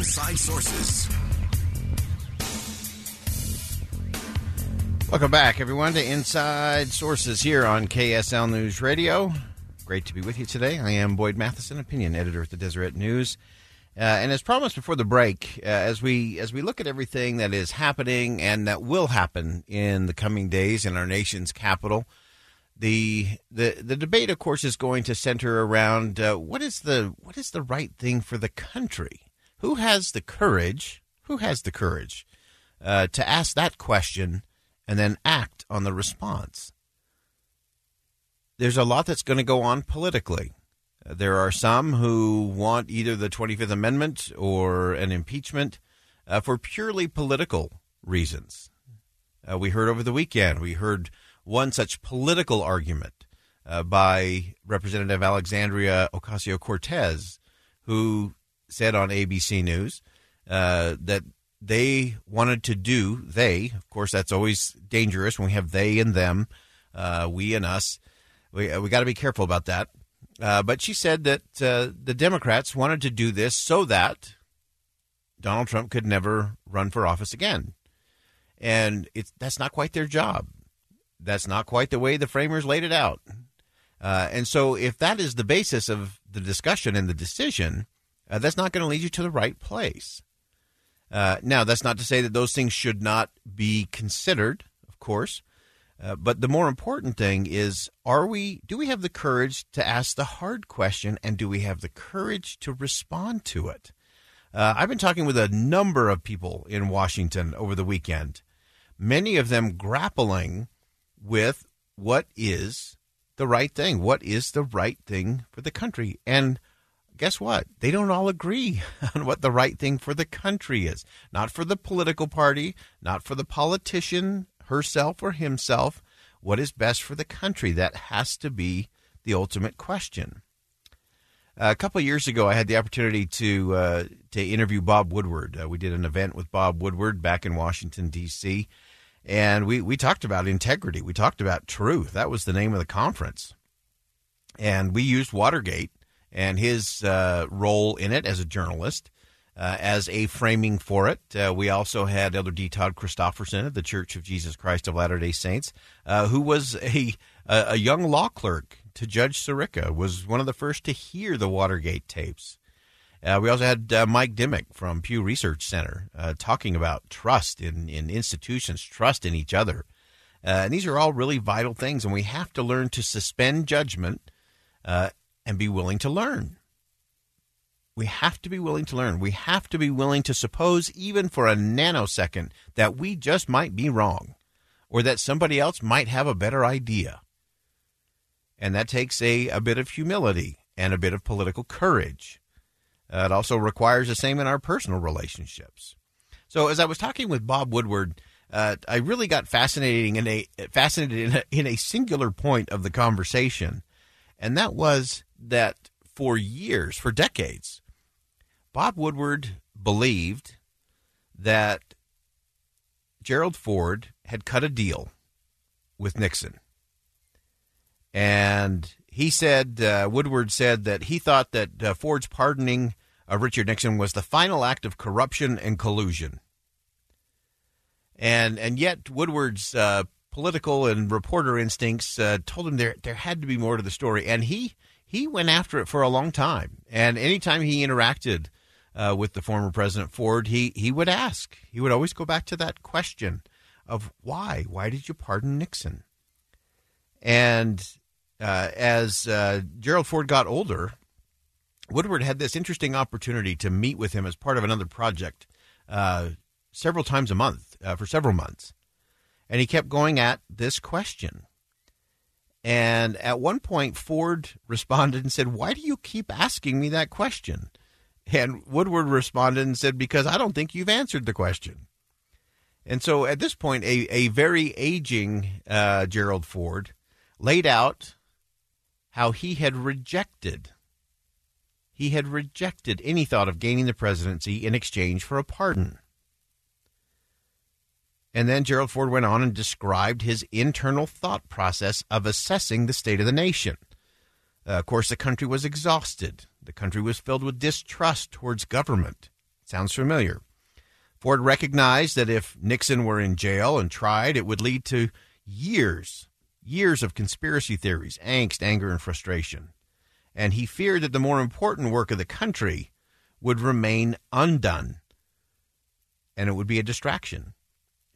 Inside Sources. Welcome back, everyone, to Inside Sources here on KSL News Radio. Great to be with you today. I am Boyd Matheson, opinion editor at the Deseret News. Uh, and as promised before the break, uh, as we as we look at everything that is happening and that will happen in the coming days in our nation's capital, the the the debate, of course, is going to center around uh, what is the what is the right thing for the country. Who has the courage? Who has the courage uh, to ask that question and then act on the response? There's a lot that's going to go on politically. There are some who want either the 25th Amendment or an impeachment uh, for purely political reasons. Uh, we heard over the weekend, we heard one such political argument uh, by Representative Alexandria Ocasio Cortez, who said on ABC News uh, that they wanted to do, they, of course, that's always dangerous when we have they and them, uh, we and us. We, we got to be careful about that. Uh, but she said that uh, the Democrats wanted to do this so that Donald Trump could never run for office again. And it's, that's not quite their job. That's not quite the way the framers laid it out. Uh, and so, if that is the basis of the discussion and the decision, uh, that's not going to lead you to the right place. Uh, now, that's not to say that those things should not be considered, of course. Uh, but the more important thing is are we do we have the courage to ask the hard question and do we have the courage to respond to it uh, i've been talking with a number of people in washington over the weekend many of them grappling with what is the right thing what is the right thing for the country and guess what they don't all agree on what the right thing for the country is not for the political party not for the politician herself or himself, what is best for the country? That has to be the ultimate question. A couple years ago, I had the opportunity to uh, to interview Bob Woodward. Uh, we did an event with Bob Woodward back in Washington D.C., and we we talked about integrity. We talked about truth. That was the name of the conference, and we used Watergate and his uh, role in it as a journalist uh, as a framing for it. Uh, we also had Elder D. Todd Christofferson of the Church of Jesus Christ of Latter day Saints, uh, who was a, a young law clerk to Judge Sirica, was one of the first to hear the Watergate tapes. Uh, we also had uh, Mike Dimock from Pew Research Center uh, talking about trust in, in institutions, trust in each other. and these are all really vital things, and we have to learn to suspend judgment and be willing to learn. We have to be willing to learn. We have to be willing to suppose, even for a nanosecond, that we just might be wrong or that somebody else might have a better idea. And that takes a, a bit of humility and a bit of political courage. Uh, it also requires the same in our personal relationships. So, as I was talking with Bob Woodward, uh, I really got fascinating in a fascinated in a, in a singular point of the conversation, and that was that for years, for decades, Bob Woodward believed that Gerald Ford had cut a deal with Nixon. And he said, uh, Woodward said that he thought that uh, Ford's pardoning of Richard Nixon was the final act of corruption and collusion. And and yet Woodward's uh, political and reporter instincts uh, told him there there had to be more to the story, and he he went after it for a long time. And anytime he interacted uh, with the former President Ford, he, he would ask, he would always go back to that question of why? Why did you pardon Nixon? And uh, as uh, Gerald Ford got older, Woodward had this interesting opportunity to meet with him as part of another project uh, several times a month uh, for several months. And he kept going at this question. And at one point, Ford responded and said, Why do you keep asking me that question? And Woodward responded and said, Because I don't think you've answered the question. And so at this point, a, a very aging uh, Gerald Ford laid out how he had rejected he had rejected any thought of gaining the presidency in exchange for a pardon. And then Gerald Ford went on and described his internal thought process of assessing the state of the nation. Uh, of course, the country was exhausted. The country was filled with distrust towards government. Sounds familiar. Ford recognized that if Nixon were in jail and tried, it would lead to years, years of conspiracy theories, angst, anger, and frustration. And he feared that the more important work of the country would remain undone and it would be a distraction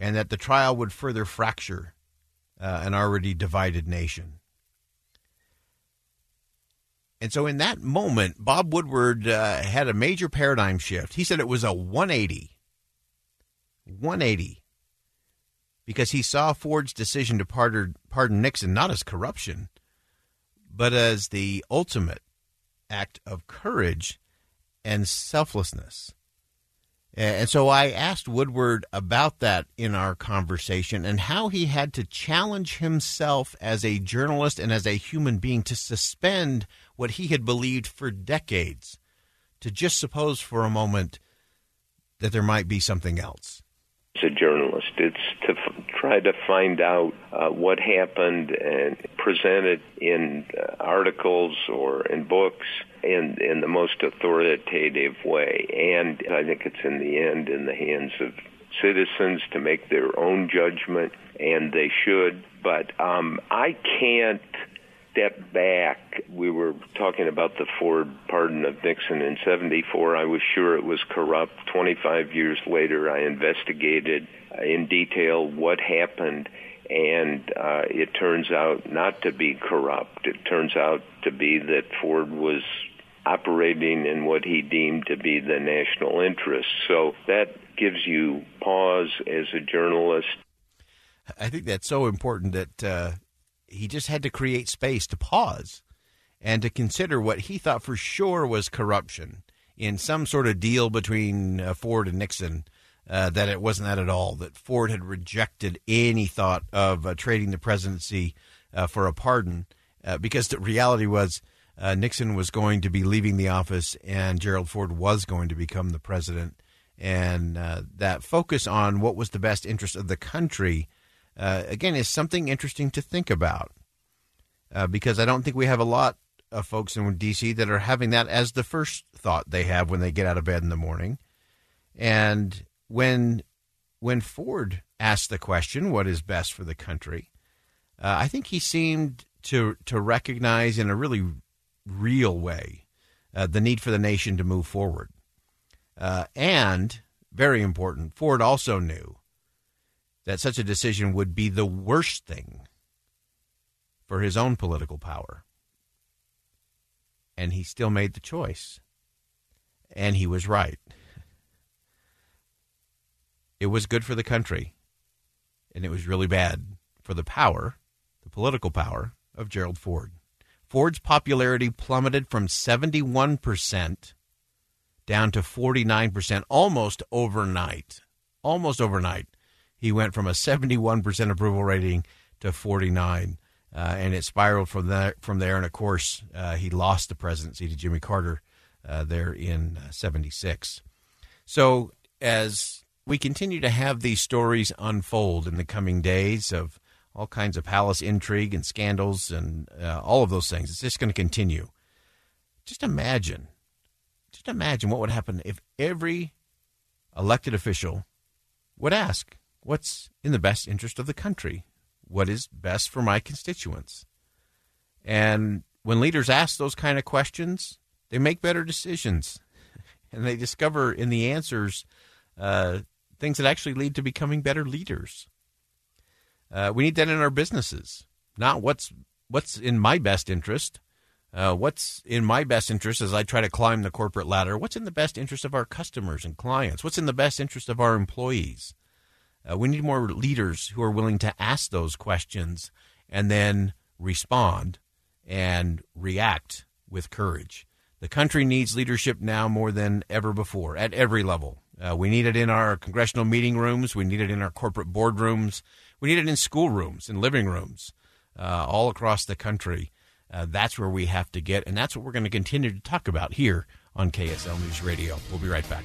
and that the trial would further fracture uh, an already divided nation. And so, in that moment, Bob Woodward uh, had a major paradigm shift. He said it was a 180. 180. Because he saw Ford's decision to pardon, pardon Nixon not as corruption, but as the ultimate act of courage and selflessness. And so I asked Woodward about that in our conversation and how he had to challenge himself as a journalist and as a human being to suspend what he had believed for decades, to just suppose for a moment that there might be something else. As a journalist, it's to try to find out uh, what happened and present it in uh, articles or in books in in the most authoritative way. And I think it's in the end in the hands of citizens to make their own judgment, and they should. But um, I can't step back. We were talking about the Ford pardon of Nixon in 74. I was sure it was corrupt. 25 years later, I investigated in detail what happened and uh, it turns out not to be corrupt. It turns out to be that Ford was operating in what he deemed to be the national interest. So that gives you pause as a journalist. I think that's so important that uh, he just had to create space to pause and to consider what he thought for sure was corruption in some sort of deal between uh, Ford and Nixon. Uh, that it wasn't that at all. That Ford had rejected any thought of uh, trading the presidency uh, for a pardon, uh, because the reality was uh, Nixon was going to be leaving the office and Gerald Ford was going to become the president. And that focus on what was the best interest of the country, uh, again, is something interesting to think about uh, because I don't think we have a lot of folks in D.C. that are having that as the first thought they have when they get out of bed in the morning. And when when Ford asked the question, "What is best for the country?" Uh, I think he seemed to to recognize in a really real way uh, the need for the nation to move forward. Uh, and, very important, Ford also knew that such a decision would be the worst thing for his own political power. And he still made the choice. And he was right. It was good for the country. And it was really bad for the power, the political power of Gerald Ford. Ford's popularity plummeted from 71% down to 49% almost overnight. Almost overnight. He went from a 71% approval rating to 49 uh, and it spiraled from there from there and of course uh, he lost the presidency to Jimmy Carter uh, there in 76. So as we continue to have these stories unfold in the coming days of all kinds of palace intrigue and scandals and uh, all of those things. It's just going to continue. Just imagine, just imagine what would happen if every elected official would ask, What's in the best interest of the country? What is best for my constituents? And when leaders ask those kind of questions, they make better decisions and they discover in the answers uh, things that actually lead to becoming better leaders. Uh, we need that in our businesses, not what's what's in my best interest. Uh, what's in my best interest as I try to climb the corporate ladder? What's in the best interest of our customers and clients? What's in the best interest of our employees? Uh, we need more leaders who are willing to ask those questions and then respond and react with courage. The country needs leadership now more than ever before at every level. Uh, we need it in our congressional meeting rooms. We need it in our corporate boardrooms. We need it in schoolrooms and living rooms uh, all across the country. Uh, that's where we have to get, and that's what we're going to continue to talk about here on KSL News Radio. We'll be right back.